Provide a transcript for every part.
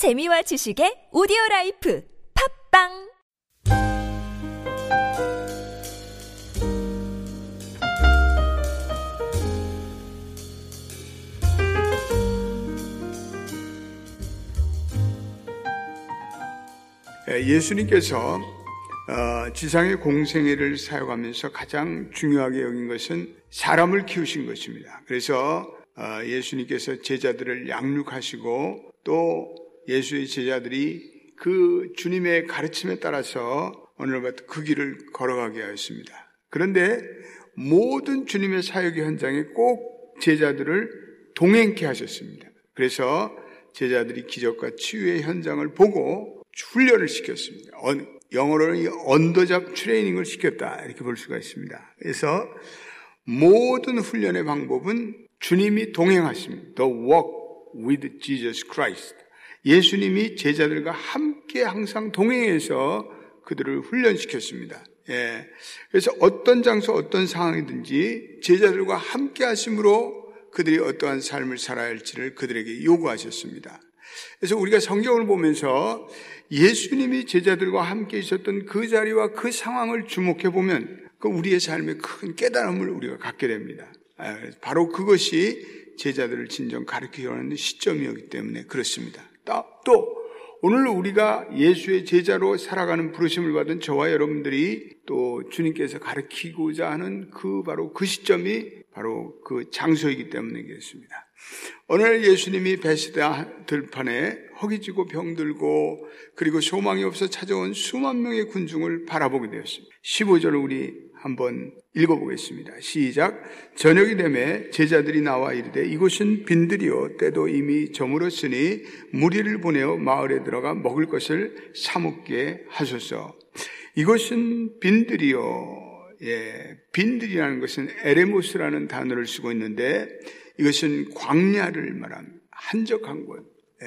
재미와 지식의 오디오 라이프 팝빵 예, 예수님께서 어, 지상의 공생애를 사용하면서 가장 중요하게 여긴 것은 사람을 키우신 것입니다. 그래서 어, 예수님께서 제자들을 양육하시고 또 예수의 제자들이 그 주님의 가르침에 따라서 오늘부터 그 길을 걸어가게 하였습니다. 그런데 모든 주님의 사역의 현장에 꼭 제자들을 동행케 하셨습니다. 그래서 제자들이 기적과 치유의 현장을 보고 훈련을 시켰습니다. 영어로는 언더잡 트레이닝을 시켰다 이렇게 볼 수가 있습니다. 그래서 모든 훈련의 방법은 주님이 동행하십니다. The walk with Jesus Christ. 예수님이 제자들과 함께 항상 동행해서 그들을 훈련시켰습니다. 예. 그래서 어떤 장소, 어떤 상황이든지 제자들과 함께 하심으로 그들이 어떠한 삶을 살아야 할지를 그들에게 요구하셨습니다. 그래서 우리가 성경을 보면서 예수님이 제자들과 함께 있었던 그 자리와 그 상황을 주목해 보면 그 우리의 삶에 큰 깨달음을 우리가 갖게 됩니다. 아, 바로 그것이 제자들을 진정 가르치려 하는 시점이었기 때문에 그렇습니다. 또 오늘 우리가 예수의 제자로 살아가는 부르심을 받은 저와 여러분들이 또 주님께서 가르치고자 하는 그 바로 그 시점이 바로 그 장소이기 때문에 그렇습니다. 오늘 예수님이 베시다 들판에 허기지고 병들고 그리고 소망이 없어 찾아온 수만 명의 군중을 바라보게 되었습니다. 15절을 우리 한번 읽어보겠습니다. 시작. 저녁이 되매 제자들이 나와 이르되 이곳은 빈들이요 때도 이미 저물었으니 무리를 보내어 마을에 들어가 먹을 것을 사먹게 하소서. 이것은 빈들이요. 예, 빈들이라는 것은 에레모스라는 단어를 쓰고 있는데 이것은 광야를 말합니다. 한적한 곳. 예.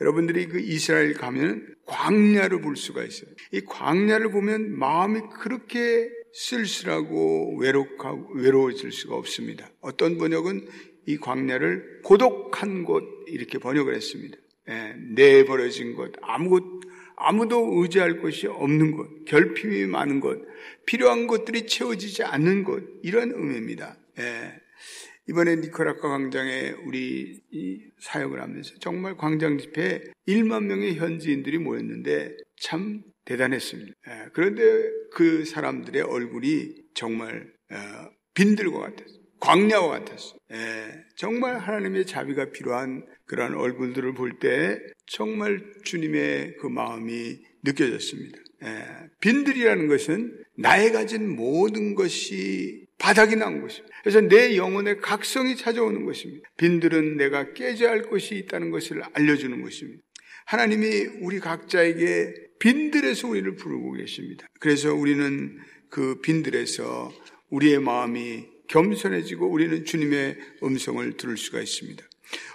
여러분들이 그 이스라엘 가면 광야를 볼 수가 있어요. 이 광야를 보면 마음이 그렇게 쓸쓸하고 외롭고 외로워질 수가 없습니다. 어떤 번역은 이 광야를 고독한 곳 이렇게 번역을 했습니다. 예, 내버려진 곳, 아무것 아무도 의지할 곳이 없는 곳, 결핍이 많은 곳, 필요한 것들이 채워지지 않는 곳 이런 의미입니다. 예. 이번에 니코라카 광장에 우리 사역을 하면서 정말 광장 집회에 1만 명의 현지인들이 모였는데 참 대단했습니다. 예, 그런데 그 사람들의 얼굴이 정말 어, 빈들과 같았어요. 광야와 같았어요. 예, 정말 하나님의 자비가 필요한 그러한 얼굴들을 볼 때 정말 주님의 그 마음이 느껴졌습니다. 예, 빈들이라는 것은 나의 가진 모든 것이 바닥이 난 것입니다. 그래서 내 영혼의 각성이 찾아오는 것입니다. 빈들은 내가 깨져야 할 것이 있다는 것을 알려주는 것입니다. 하나님이 우리 각자에게 빈들에서 우리를 부르고 계십니다. 그래서 우리는 그 빈들에서 우리의 마음이 겸손해지고 우리는 주님의 음성을 들을 수가 있습니다.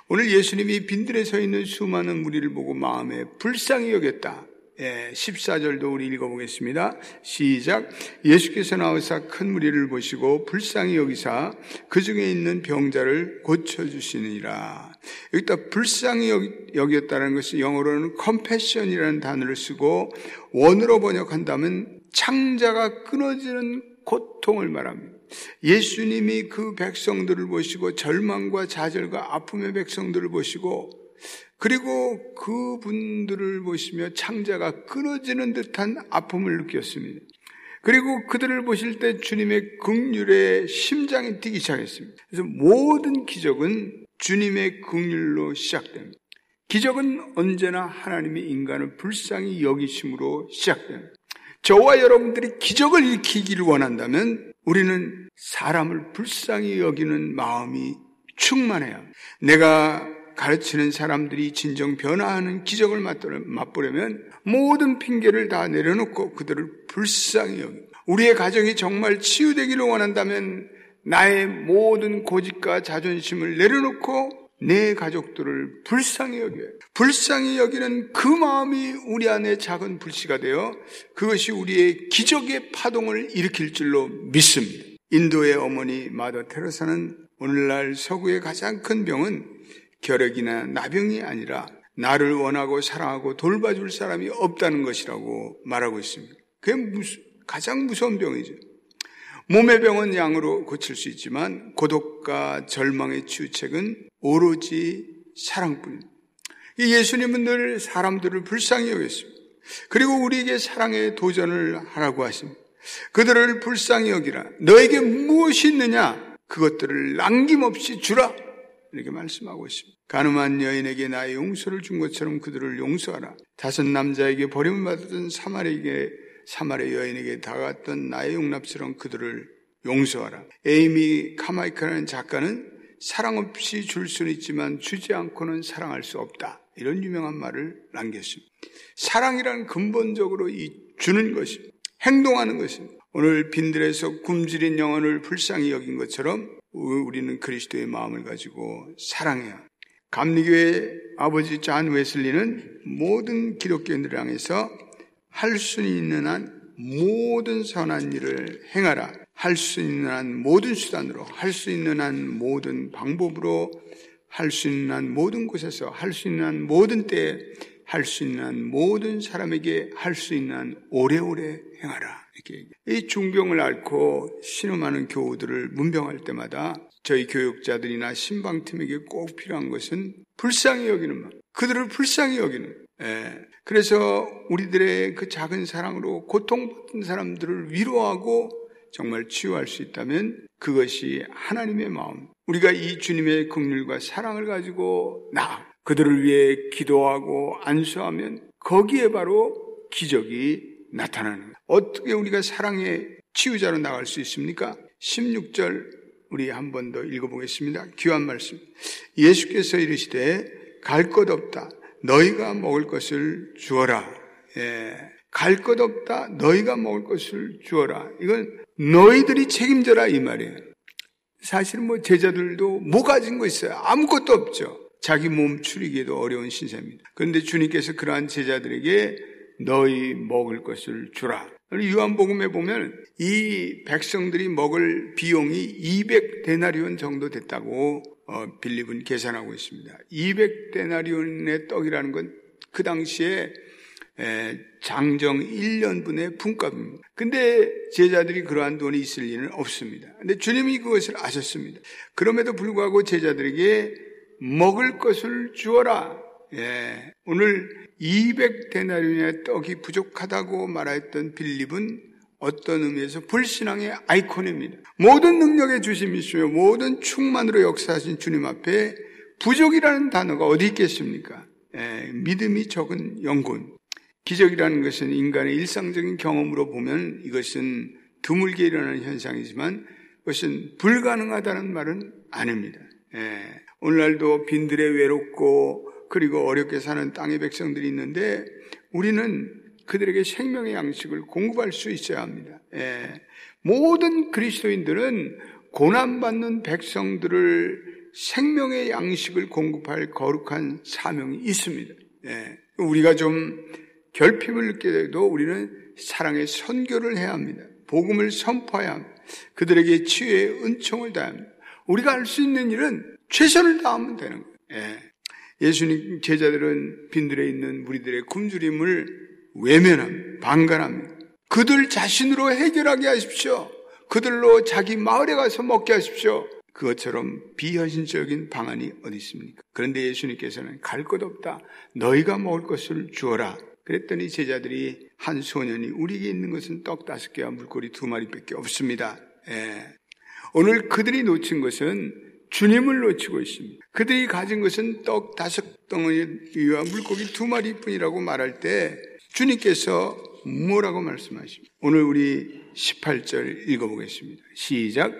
오늘 예수님이 빈들에 서 있는 수많은 무리를 보고 마음에 불쌍히 여겼다. 예, 14절도 우리 읽어보겠습니다. 시작. 예수께서 나오사 큰 무리를 보시고 불쌍히 여기사 그 중에 있는 병자를 고쳐주시느니라. 여기다 불쌍히 여겼다는 것이 영어로는 compassion이라는 단어를 쓰고 원으로 번역한다면 창자가 끊어지는 고통을 말합니다. 예수님이 그 백성들을 보시고 절망과 좌절과 아픔의 백성들을 보시고 그리고 그분들을 보시며 창자가 끊어지는 듯한 아픔을 느꼈습니다. 그리고 그들을 보실 때 주님의 극률에 심장이 뛰기 시작했습니다. 그래서 모든 기적은 주님의 극률로 시작됩니다. 기적은 언제나 하나님이 인간을 불쌍히 여기심으로 시작됩니다. 저와 여러분들이 기적을 일으키기를 원한다면 우리는 사람을 불쌍히 여기는 마음이 충만해야 내가 가르치는 사람들이 진정 변화하는 기적을 맛보려면 모든 핑계를 다 내려놓고 그들을 불쌍히 여기. 우리의 가정이 정말 치유되기를 원한다면 나의 모든 고집과 자존심을 내려놓고 내 가족들을 불쌍히 여겨요. 불쌍히 여기는 그 마음이 우리 안에 작은 불씨가 되어 그것이 우리의 기적의 파동을 일으킬 줄로 믿습니다. 인도의 어머니 마더 테레사는 오늘날 서구의 가장 큰 병은 결핵이나 나병이 아니라 나를 원하고 사랑하고 돌봐줄 사람이 없다는 것이라고 말하고 있습니다. 그게 무슨, 가장 무서운 병이죠. 몸의 병은 양으로 고칠 수 있지만 고독과 절망의 치유책은 오로지 사랑뿐입니다. 예수님은 늘 사람들을 불쌍히 여겼습니다. 그리고 우리에게 사랑의 도전을 하라고 하십니다. 그들을 불쌍히 여기라. 너에게 무엇이 있느냐? 그것들을 남김없이 주라. 이렇게 말씀하고 있습니다. 가늠한 여인에게 나의 용서를 준 것처럼 그들을 용서하라. 다섯 남자에게 버림을 받았던 사마리에게 사마리 여인에게 다가왔던 나의 용납처럼 그들을 용서하라. 에이미 카마이카라는 작가는 사랑 없이 줄 수는 있지만 주지 않고는 사랑할 수 없다. 이런 유명한 말을 남겼습니다. 사랑이란 근본적으로 이 주는 것입니다. 행동하는 것입니다. 오늘 빈들에서 굶주린 영혼을 불쌍히 여긴 것처럼 우리는 그리스도의 마음을 가지고 사랑해야. 감리교회 아버지 잔 웨슬리는 모든 기독교인들을 향해서 할 수 있는 한 모든 선한 일을 행하라. 할 수 있는 한 모든 수단으로, 할 수 있는 한 모든 방법으로, 할 수 있는 한 모든 곳에서, 할 수 있는 한 모든 때에, 할 수 있는 한 모든 사람에게 할 수 있는 한 오래오래 행하라. 이렇게 이 중병을 앓고 신음하는 교우들을 문병할 때마다 저희 교육자들이나 신방팀에게 꼭 필요한 것은 불쌍히 여기는 마 그들을 불쌍히 여기는. 예. 그래서 우리들의 그 작은 사랑으로 고통받은 사람들을 위로하고 정말 치유할 수 있다면 그것이 하나님의 마음. 우리가 이 주님의 긍휼과 사랑을 가지고 나 그들을 위해 기도하고 안수하면 거기에 바로 기적이 나타나는 거예요. 어떻게 우리가 사랑의 치유자로 나갈 수 있습니까? 16절 우리 한 번 더 읽어보겠습니다. 귀한 말씀. 예수께서 이르시되 갈 것 없다. 너희가 먹을 것을 주어라. 예. 갈 것 없다. 너희가 먹을 것을 주어라. 이건 너희들이 책임져라 이 말이에요. 사실 뭐 제자들도 뭐 가진 거 있어요? 아무것도 없죠. 자기 몸 추리기에도 어려운 신세입니다. 그런데 주님께서 그러한 제자들에게 너희 먹을 것을 주라. 유한복음에 보면 이 백성들이 먹을 비용이 200 데나리온 정도 됐다고 어, 빌립은 계산하고 있습니다. 200데나리온의 떡이라는 건 그 당시에 에, 장정 1년분의 품값입니다. 근데 제자들이 그러한 돈이 있을 리는 없습니다. 근데 주님이 그것을 아셨습니다. 그럼에도 불구하고 제자들에게 먹을 것을 주어라. 예, 오늘 200데나리온의 떡이 부족하다고 말했던 빌립은 어떤 의미에서 불신앙의 아이콘입니다. 모든 능력의 주심이시며 모든 충만으로 역사하신 주님 앞에 부족이라는 단어가 어디 있겠습니까? 예, 믿음이 적은 영혼. 기적이라는 것은 인간의 일상적인 경험으로 보면 이것은 드물게 일어나는 현상이지만 그것은 불가능하다는 말은 아닙니다. 예, 오늘날도 빈들에 외롭고 그리고 어렵게 사는 땅의 백성들이 있는데 우리는 그들에게 생명의 양식을 공급할 수 있어야 합니다. 예. 모든 그리스도인들은 고난받는 백성들을 생명의 양식을 공급할 거룩한 사명이 있습니다. 예. 우리가 좀 결핍을 느끼게 돼도 우리는 사랑의 선교를 해야 합니다. 복음을 선포해야 합니다. 그들에게 치유의 은총을 다해야 합니다. 우리가 할 수 있는 일은 최선을 다하면 되는 거예요. 예. 예수님 제자들은 빈들에 있는 무리들의 굶주림을 외면함, 방관합니다. 그들 자신으로 해결하게 하십시오. 그들로 자기 마을에 가서 먹게 하십시오. 그것처럼 비현실적인 방안이 어디 있습니까? 그런데 예수님께서는 갈 것 없다. 너희가 먹을 것을 주어라. 그랬더니 제자들이 한 소년이 우리에게 있는 것은 떡 다섯 개와 물고기 두 마리밖에 없습니다. 예. 오늘 그들이 놓친 것은 주님을 놓치고 있습니다. 그들이 가진 것은 떡 다섯 덩어리와 물고기 두 마리뿐이라고 말할 때 주님께서 뭐라고 말씀하십니까? 오늘 우리 18절 읽어보겠습니다. 시작.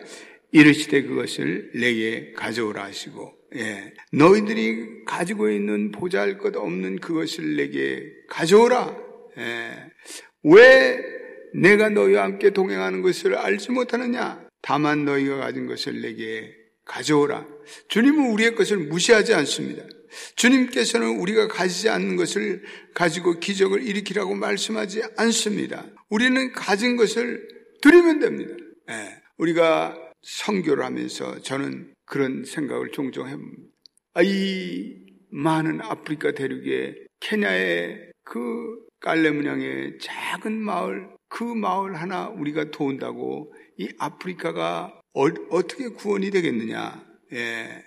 이르시되 그것을 내게 가져오라 하시고, 예. 너희들이 가지고 있는 보잘 것 없는 그것을 내게 가져오라. 예. 왜 내가 너희와 함께 동행하는 것을 알지 못하느냐? 다만 너희가 가진 것을 내게 가져오라. 주님은 우리의 것을 무시하지 않습니다. 주님께서는 우리가 가지지 않는 것을 가지고 기적을 일으키라고 말씀하지 않습니다. 우리는 가진 것을 드리면 됩니다. 네. 우리가 성교를 하면서 저는 그런 생각을 종종 해봅니다. 아, 이 많은 아프리카 대륙의 케냐의 그 깔레문양의 작은 마을, 그 마을 하나 우리가 도운다고 이 아프리카가 어, 떻게 구원이 되겠느냐. 예.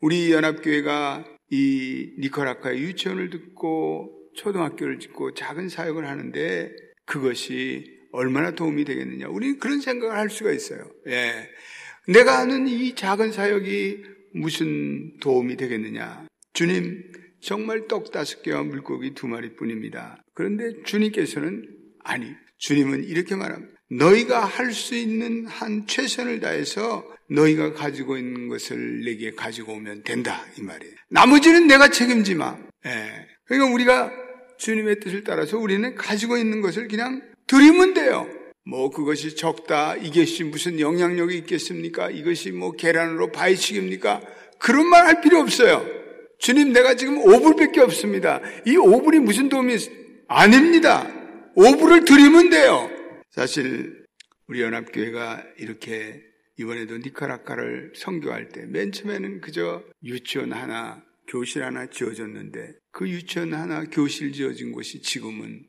우리 연합교회가 이 니카라카의 유치원을 듣고 초등학교를 짓고 작은 사역을 하는데 그것이 얼마나 도움이 되겠느냐. 우리는 그런 생각을 할 수가 있어요. 예. 내가 하는 이 작은 사역이 무슨 도움이 되겠느냐. 주님, 정말 떡 다섯 개와 물고기 두 마리 뿐입니다. 그런데 주님께서는 아니, 주님은 이렇게 말합니다. 너희가 할 수 있는 한 최선을 다해서 너희가 가지고 있는 것을 내게 가지고 오면 된다. 이 말이에요. 나머지는 내가 책임지 마. 예. 그러니까 우리가 주님의 뜻을 따라서 우리는 가지고 있는 것을 그냥 드리면 돼요. 뭐 그것이 적다, 이것이 무슨 영향력이 있겠습니까? 이것이 뭐 계란으로 바위치기입니까? 그런 말 할 필요 없어요. 주님 내가 지금 5불밖에 없습니다. 이 5불이 무슨 도움이 아닙니다. 5불을 드리면 돼요. 사실 우리 연합교회가 이렇게 이번에도 니카라카를 선교할 때 맨 처음에는 그저 유치원 하나, 교실 하나 지어졌는데 그 유치원 하나, 교실 지어진 곳이 지금은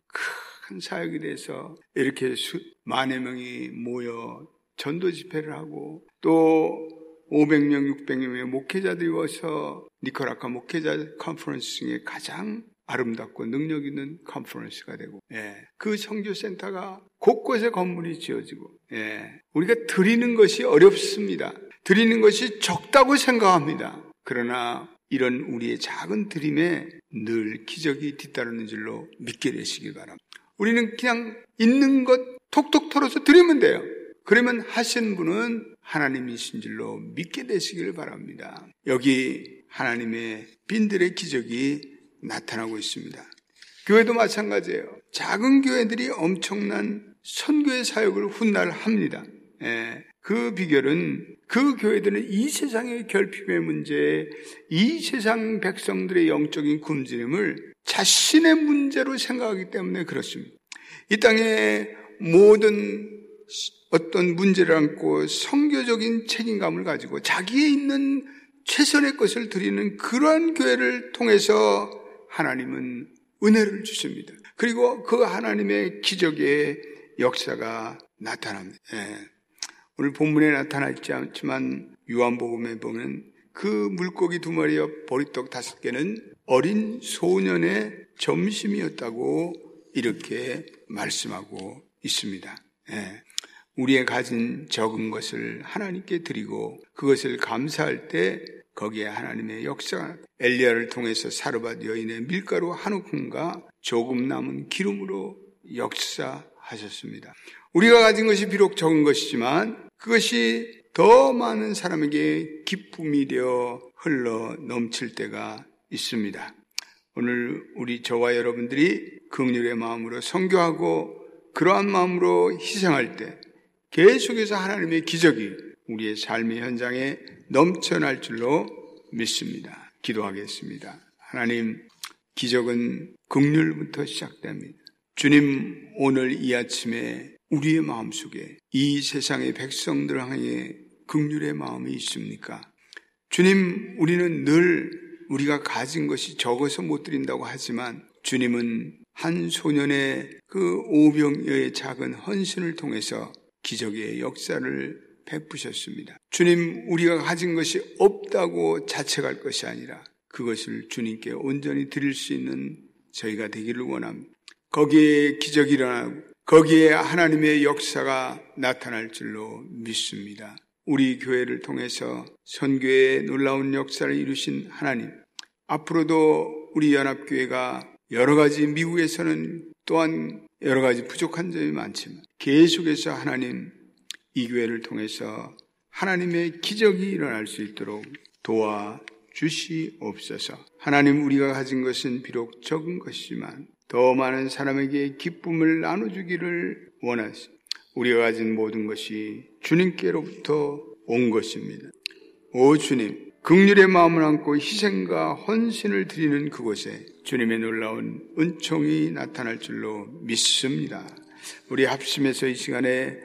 큰 사역이 돼서 이렇게 수, 만여 명이 모여 전도 집회를 하고 또 500명, 600명의 목회자들이 와서 니카라카 목회자 컨퍼런스 중에 가장 아름답고 능력 있는 컨퍼런스가 되고, 예. 그 성교센터가 곳곳에 건물이 지어지고, 예. 우리가 드리는 것이 어렵습니다. 드리는 것이 적다고 생각합니다. 그러나 이런 우리의 작은 드림에 늘 기적이 뒤따르는 줄로 믿게 되시길 바랍니다. 우리는 그냥 있는 것 톡톡 털어서 드리면 돼요. 그러면 하신 분은 하나님이신 줄로 믿게 되시길 바랍니다. 여기 하나님의 빈들의 기적이 나타나고 있습니다. 교회도 마찬가지예요. 작은 교회들이 엄청난 선교의 사역을 훗날 합니다. 예, 그 비결은 그 교회들은 이 세상의 결핍의 문제, 이 세상 백성들의 영적인 굶주림을 자신의 문제로 생각하기 때문에 그렇습니다. 이 땅에 모든 어떤 문제를 안고 성교적인 책임감을 가지고 자기에 있는 최선의 것을 드리는 그러한 교회를 통해서 하나님은 은혜를 주십니다. 그리고 그 하나님의 기적의 역사가 나타납니다. 예. 오늘 본문에 나타나 있지 않지만 요한복음에 보면 그 물고기 두 마리와 보리떡 다섯 개는 어린 소년의 점심이었다고 이렇게 말씀하고 있습니다. 예. 우리의 가진 적은 것을 하나님께 드리고 그것을 감사할 때 거기에 하나님의 역사가 엘리야를 통해서 사르밧 여인의 밀가루 한 움큼과 조금 남은 기름으로 역사하셨습니다. 우리가 가진 것이 비록 적은 것이지만 그것이 더 많은 사람에게 기쁨이 되어 흘러 넘칠 때가 있습니다. 오늘 우리 저와 여러분들이 긍휼의 마음으로 성교하고 그러한 마음으로 희생할 때 계속해서 하나님의 기적이 우리의 삶의 현장에 넘쳐날 줄로 믿습니다. 기도하겠습니다. 하나님, 기적은 극률부터 시작됩니다. 주님, 오늘 이 아침에 우리의 마음속에 이 세상의 백성들 향해 극률의 마음이 있습니까? 주님, 우리는 늘 우리가 가진 것이 적어서 못 드린다고 하지만 주님은 한 소년의 그 오병여의 작은 헌신을 통해서 기적의 역사를 베푸셨습니다. 주님, 우리가 가진 것이 없다고 자책할 것이 아니라 그것을 주님께 온전히 드릴 수 있는 저희가 되기를 원합니다. 거기에 기적이 일어나고 거기에 하나님의 역사가 나타날 줄로 믿습니다. 우리 교회를 통해서 선교의 놀라운 역사를 이루신 하나님, 앞으로도 우리 연합교회가 여러 가지 미국에서는 또한 여러 가지 부족한 점이 많지만 계속해서 하나님 이 교회를 통해서 하나님의 기적이 일어날 수 있도록 도와 주시옵소서. 하나님 우리가 가진 것은 비록 적은 것이지만 더 많은 사람에게 기쁨을 나눠주기를 원하시. 우리가 가진 모든 것이 주님께로부터 온 것입니다. 오 주님, 극률의 마음을 안고 희생과 헌신을 드리는 그곳에 주님의 놀라운 은총이 나타날 줄로 믿습니다. 우리 합심해서 이 시간에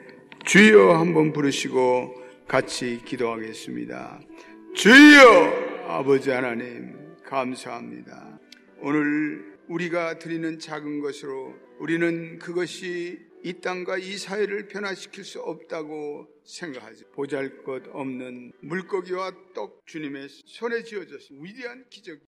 주여 한번 부르시고 같이 기도하겠습니다. 주여 아버지 하나님 감사합니다. 오늘 우리가 드리는 작은 것으로 우리는 그것이 이 땅과 이 사회를 변화시킬 수 없다고 생각하지. 보잘 것 없는 물고기와 떡 주님의 손에 쥐어졌습니다. 위대한 기적.